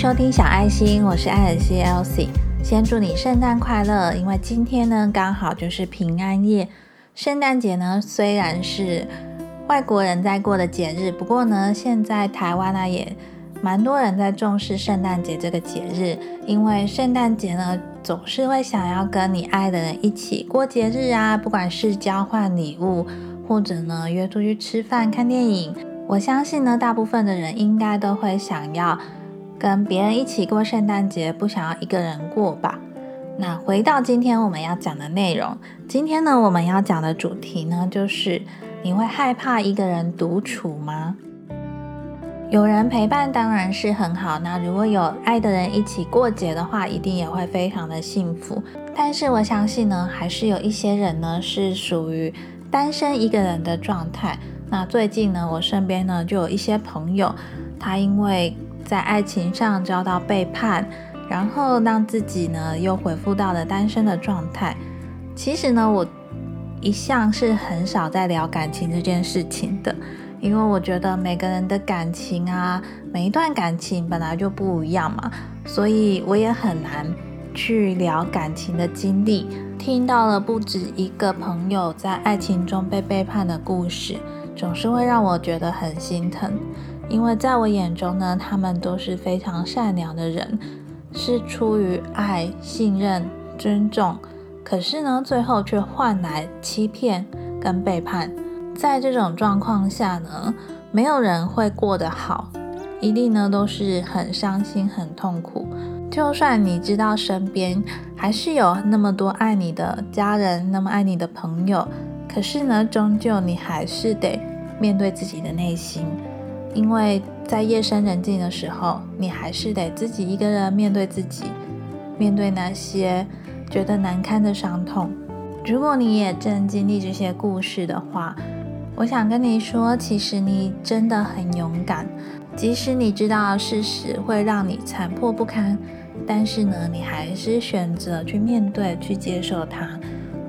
收听小爱心，我是艾尔西 Elsie。先祝你圣诞快乐，因为今天呢刚好就是平安夜。圣诞节呢虽然是外国人在过的节日，不过呢现在台湾呢也蛮多人在重视圣诞节这个节日，因为圣诞节呢总是会想要跟你爱的人一起过节日啊，不管是交换礼物，或者呢约出去吃饭、看电影。我相信呢，大部分的人应该都会想要。跟别人一起过圣诞节，不想要一个人过吧？那回到今天我们要讲的内容，今天呢我们要讲的主题呢，就是你会害怕一个人独处吗？有人陪伴当然是很好，那如果有爱的人一起过节的话，一定也会非常的幸福。但是我相信呢，还是有一些人呢是属于单身一个人的状态。那最近呢，我身边呢就有一些朋友，他因为在爱情上遭到背叛，然后让自己呢又恢复到了单身的状态。其实呢，我一向是很少在聊感情这件事情的，因为我觉得每个人的感情啊，每一段感情本来就不一样嘛，所以我也很难去聊感情的经历。听到了不止一个朋友在爱情中被背叛的故事，总是会让我觉得很心疼。因为在我眼中呢，他们都是非常善良的人，是出于爱、信任、尊重，可是呢，最后却换来欺骗跟背叛。在这种状况下呢，没有人会过得好，一定呢都是很伤心、很痛苦。就算你知道身边还是有那么多爱你的家人，那么爱你的朋友，可是呢，终究你还是得面对自己的内心。因为在夜深人静的时候，你还是得自己一个人面对自己，面对那些觉得难堪的伤痛。如果你也正经历这些故事的话，我想跟你说，其实你真的很勇敢。即使你知道事实会让你残破不堪，但是呢，你还是选择去面对、去接受它。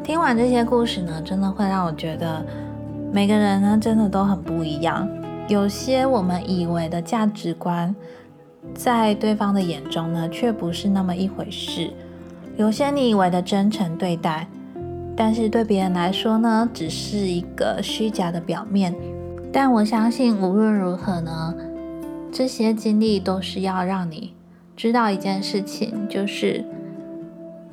听完这些故事呢，真的会让我觉得，每个人呢，真的都很不一样。有些我们以为的价值观，在对方的眼中呢，却不是那么一回事。有些你以为的真诚对待，但是对别人来说呢，只是一个虚假的表面。但我相信，无论如何呢，这些经历都是要让你知道一件事情，就是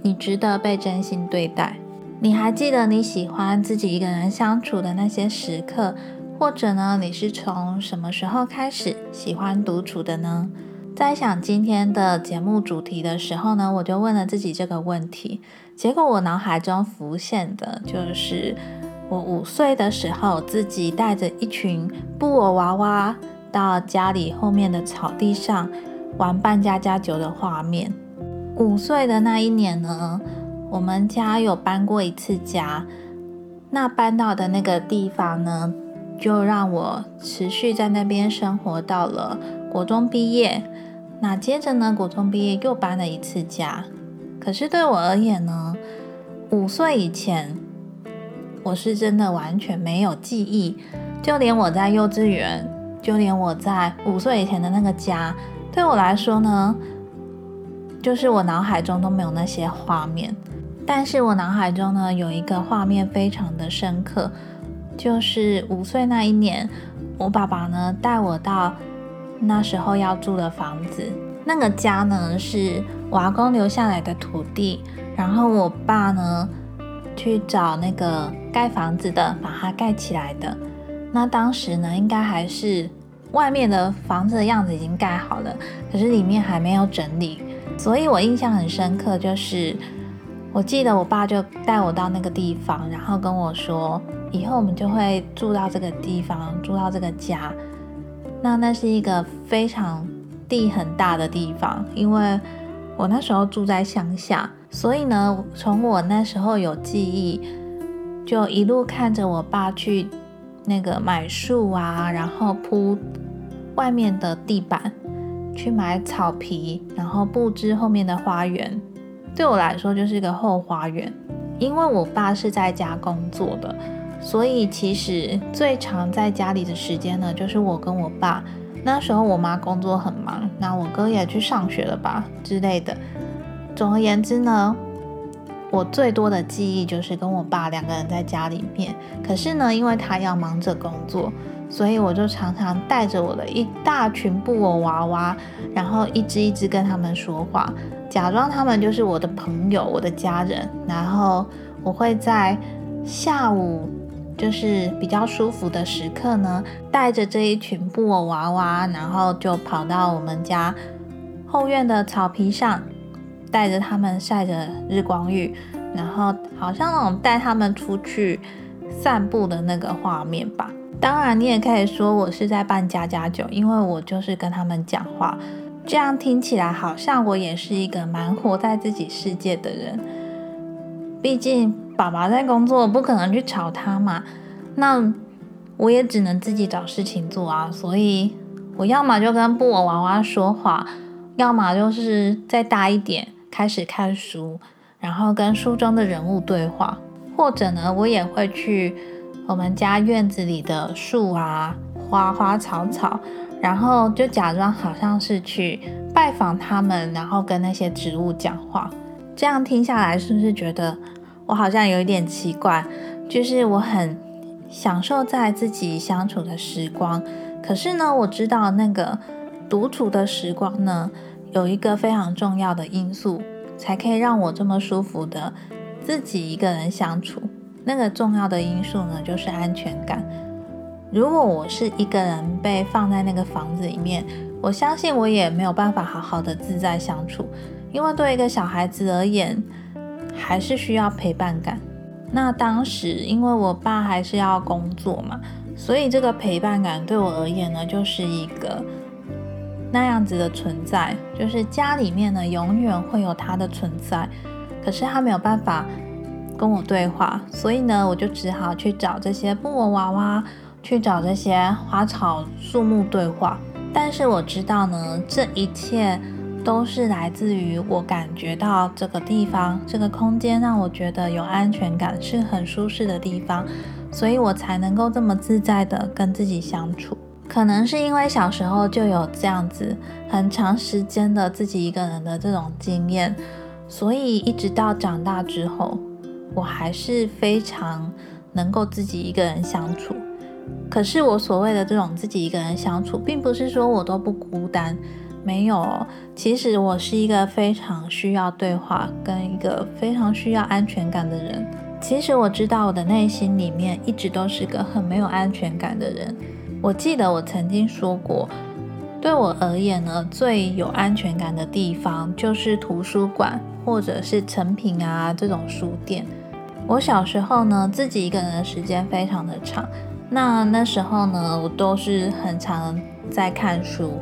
你值得被真心对待。你还记得你喜欢自己一个人相处的那些时刻？或者呢，你是从什么时候开始喜欢独处的呢？在想今天的节目主题的时候呢，我就问了自己这个问题。结果我脑海中浮现的就是我五岁的时候，自己带着一群布偶娃娃到家里后面的草地上玩扮家家酒的画面。五岁的那一年呢，我们家有搬过一次家，那搬到的那个地方呢？就让我持续在那边生活到了国中毕业。那接着呢，国中毕业又搬了一次家。可是对我而言呢，五岁以前，我是真的完全没有记忆。就连我在幼稚园，就连我在五岁以前的那个家，对我来说呢，就是我脑海中都没有那些画面。但是我脑海中呢，有一个画面非常的深刻。就是五岁那一年，我爸爸呢带我到那时候要住的房子。那个家呢是瓦工留下来的土地，然后我爸呢去找那个盖房子的，把它盖起来的。那当时呢，应该还是外面的房子的样子已经盖好了，可是里面还没有整理。所以我印象很深刻，就是我记得我爸就带我到那个地方，然后跟我说。以后我们就会住到这个地方，住到这个家。那那是一个非常地很大的地方，因为我那时候住在乡下，所以呢，从我那时候有记忆，就一路看着我爸去那个买树啊，然后铺外面的地板，去买草皮，然后布置后面的花园。对我来说就是一个后花园，因为我爸是在家工作的。所以其实最常在家里的时间呢，就是我跟我爸。那时候我妈工作很忙，那我哥也去上学了吧之类的。总而言之呢，我最多的记忆就是跟我爸两个人在家里面。可是呢，因为他要忙着工作，所以我就常常带着我的一大群布偶娃娃，然后一只一只跟他们说话，假装他们就是我的朋友、我的家人。然后我会在下午。就是比较舒服的时刻呢，带着这一群布偶娃娃，然后就跑到我们家后院的草皮上，带着他们晒着日光浴，然后好像那种带他们出去散步的那个画面吧。当然，你也可以说我是在扮家家酒，因为我就是跟他们讲话，这样听起来好像我也是一个蛮活在自己世界的人。毕竟。爸爸在工作，不可能去吵他嘛。那我也只能自己找事情做啊。所以，我要么就跟布偶娃娃说话，要么就是再大一点，开始看书，然后跟书中的人物对话。或者呢，我也会去我们家院子里的树啊、花花草草，然后就假装好像是去拜访他们，然后跟那些植物讲话。这样听下来，是不是觉得？我好像有一点奇怪，就是我很享受在自己相处的时光，可是呢，我知道那个独处的时光呢，有一个非常重要的因素，才可以让我这么舒服的自己一个人相处。那个重要的因素呢，就是安全感。如果我是一个人被放在那个房子里面，我相信我也没有办法好好的自在相处，因为对一个小孩子而言。还是需要陪伴感。那当时因为我爸还是要工作嘛，所以这个陪伴感对我而言呢，就是一个那样子的存在，就是家里面呢永远会有他的存在，可是他没有办法跟我对话，所以呢，我就只好去找这些布偶娃娃，去找这些花草树木对话。但是我知道呢，这一切。都是来自于我感觉到这个地方、这个空间让我觉得有安全感，是很舒适的地方，所以我才能够这么自在的跟自己相处。可能是因为小时候就有这样子很长时间的自己一个人的这种经验，所以一直到长大之后，我还是非常能够自己一个人相处。可是我所谓的这种自己一个人相处，并不是说我都不孤单。没有，其实我是一个非常需要对话，跟一个非常需要安全感的人。其实我知道我的内心里面一直都是个很没有安全感的人。我记得我曾经说过，对我而言呢，最有安全感的地方就是图书馆或者是成品啊这种书店。我小时候呢，自己一个人的时间非常的长，那那时候呢，我都是很常在看书。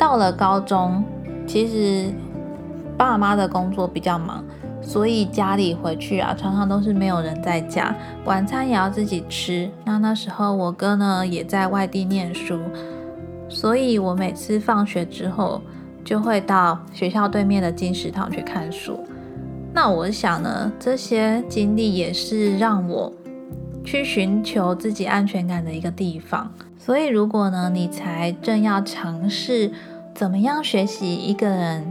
到了高中，其实爸妈的工作比较忙，所以家里回去啊，常常都是没有人在家，晚餐也要自己吃。那那时候我哥呢也在外地念书，所以我每次放学之后就会到学校对面的金石堂去看书。那我想呢，这些经历也是让我去寻求自己安全感的一个地方。所以，如果呢，你才正要尝试怎么样学习一个人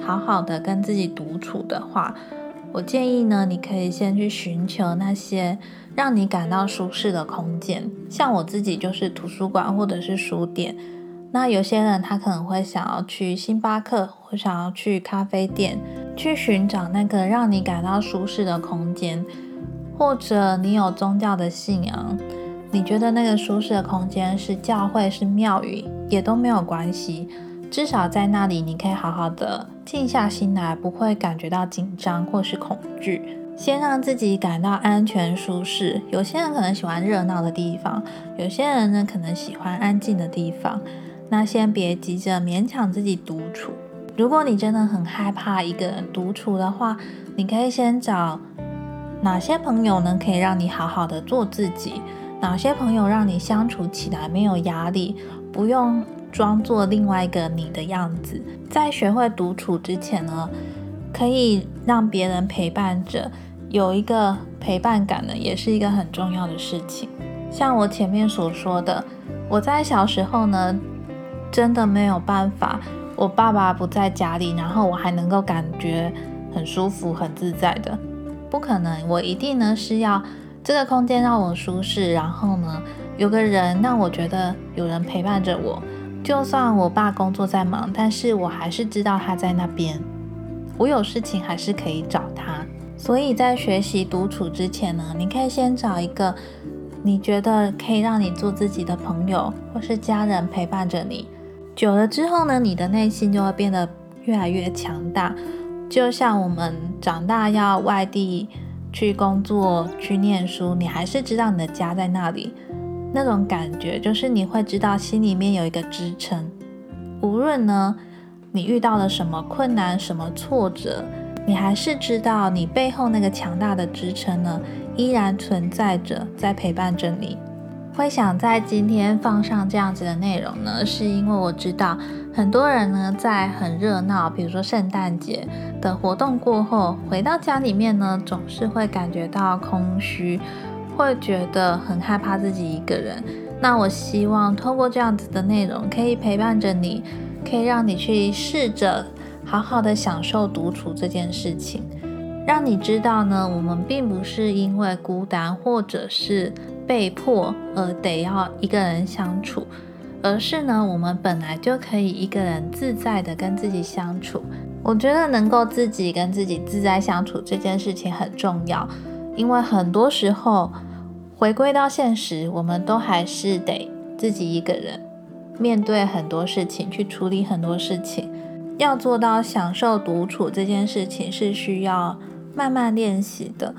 好好的跟自己独处的话，我建议呢，你可以先去寻求那些让你感到舒适的空间。像我自己就是图书馆或者是书店。那有些人他可能会想要去星巴克，或想要去咖啡店，去寻找那个让你感到舒适的空间，或者你有宗教的信仰。你觉得那个舒适的空间是教会是庙宇也都没有关系，至少在那里你可以好好的静下心来，不会感觉到紧张或是恐惧。先让自己感到安全舒适。有些人可能喜欢热闹的地方，有些人呢可能喜欢安静的地方。那先别急着勉强自己独处。如果你真的很害怕一个人独处的话，你可以先找哪些朋友呢？可以让你好好的做自己。哪些朋友让你相处起来没有压力，不用装作另外一个你的样子？在学会独处之前呢，可以让别人陪伴着，有一个陪伴感呢，也是一个很重要的事情。像我前面所说的，我在小时候呢，真的没有办法。我爸爸不在家里，然后我还能够感觉很舒服、很自在的，不可能。我一定呢是要这个空间让我舒适，然后呢有个人让我觉得有人陪伴着我。就算我爸工作在忙，但是我还是知道他在那边。我有事情还是可以找他。所以在学习独处之前呢，你可以先找一个你觉得可以让你做自己的朋友或是家人陪伴着你。久了之后呢，你的内心就会变得越来越强大。就像我们长大要外地去工作、去念书，你还是知道你的家在那里。那种感觉就是你会知道心里面有一个支撑。无论呢你遇到了什么困难、什么挫折，你还是知道你背后那个强大的支撑呢依然存在着，在陪伴着你。会想在今天放上这样子的内容呢，是因为我知道很多人呢，在很热闹，比如说圣诞节的活动过后，回到家里面呢，总是会感觉到空虚，会觉得很害怕自己一个人。那我希望通过这样子的内容，可以陪伴着你，可以让你去试着好好的享受独处这件事情，让你知道呢，我们并不是因为孤单，或者是。被迫而得要一个人相处，而是呢，我们本来就可以一个人自在的跟自己相处。我觉得能够自己跟自己自在相处这件事情很重要，因为很多时候回归到现实，我们都还是得自己一个人面对很多事情，去处理很多事情。要做到享受独处这件事情，是需要慢慢练习的。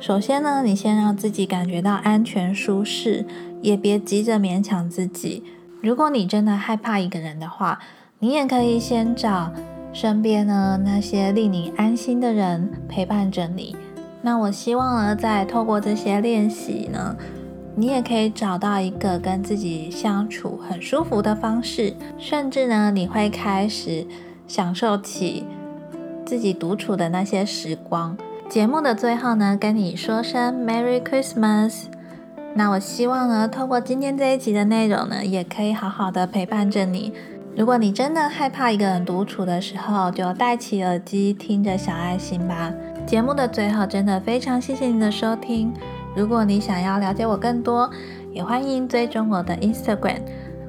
首先呢，你先让自己感觉到安全舒适，也别急着勉强自己。如果你真的害怕一个人的话，你也可以先找身边呢那些令你安心的人陪伴着你。那我希望呢，在透过这些练习呢，你也可以找到一个跟自己相处很舒服的方式，甚至呢，你会开始享受起自己独处的那些时光。节目的最后呢，跟你说声 Merry Christmas。那我希望呢，透过今天这一集的内容呢，也可以好好的陪伴着你。如果你真的害怕一个人独处的时候，就戴起耳机听着小爱心吧。节目的最后，真的非常谢谢你的收听。如果你想要了解我更多，也欢迎追踪我的 Instagram。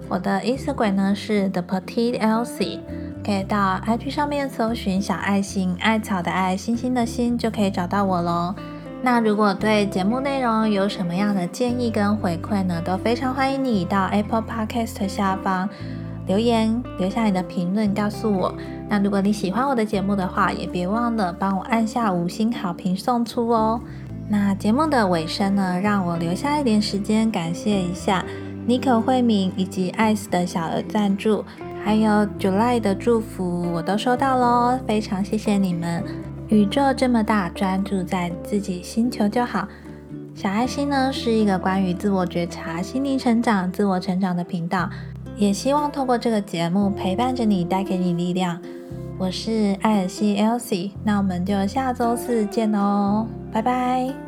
我的 Instagram 呢是 The Petite Elsie。可以到 IG 上面搜寻小爱心，艾草的爱，星星的星，就可以找到我喽。那如果对节目内容有什么样的建议跟回馈呢，都非常欢迎你到 Apple Podcast 下方留言，留下你的评论，告诉我。那如果你喜欢我的节目的话，也别忘了帮我按下五星好评送出哦。那节目的尾声呢，让我留下一点时间，感谢一下妮可慧敏以及艾斯的小额赞助。还有 July 的祝福我都收到喽，非常谢谢你们。宇宙这么大，专注在自己星球就好。小爱心呢是一个关于自我觉察、心灵成长、自我成长的频道，也希望透过这个节目陪伴着你，带给你力量。我是艾尔西 Elsie，那我们就下周四见喽，拜拜。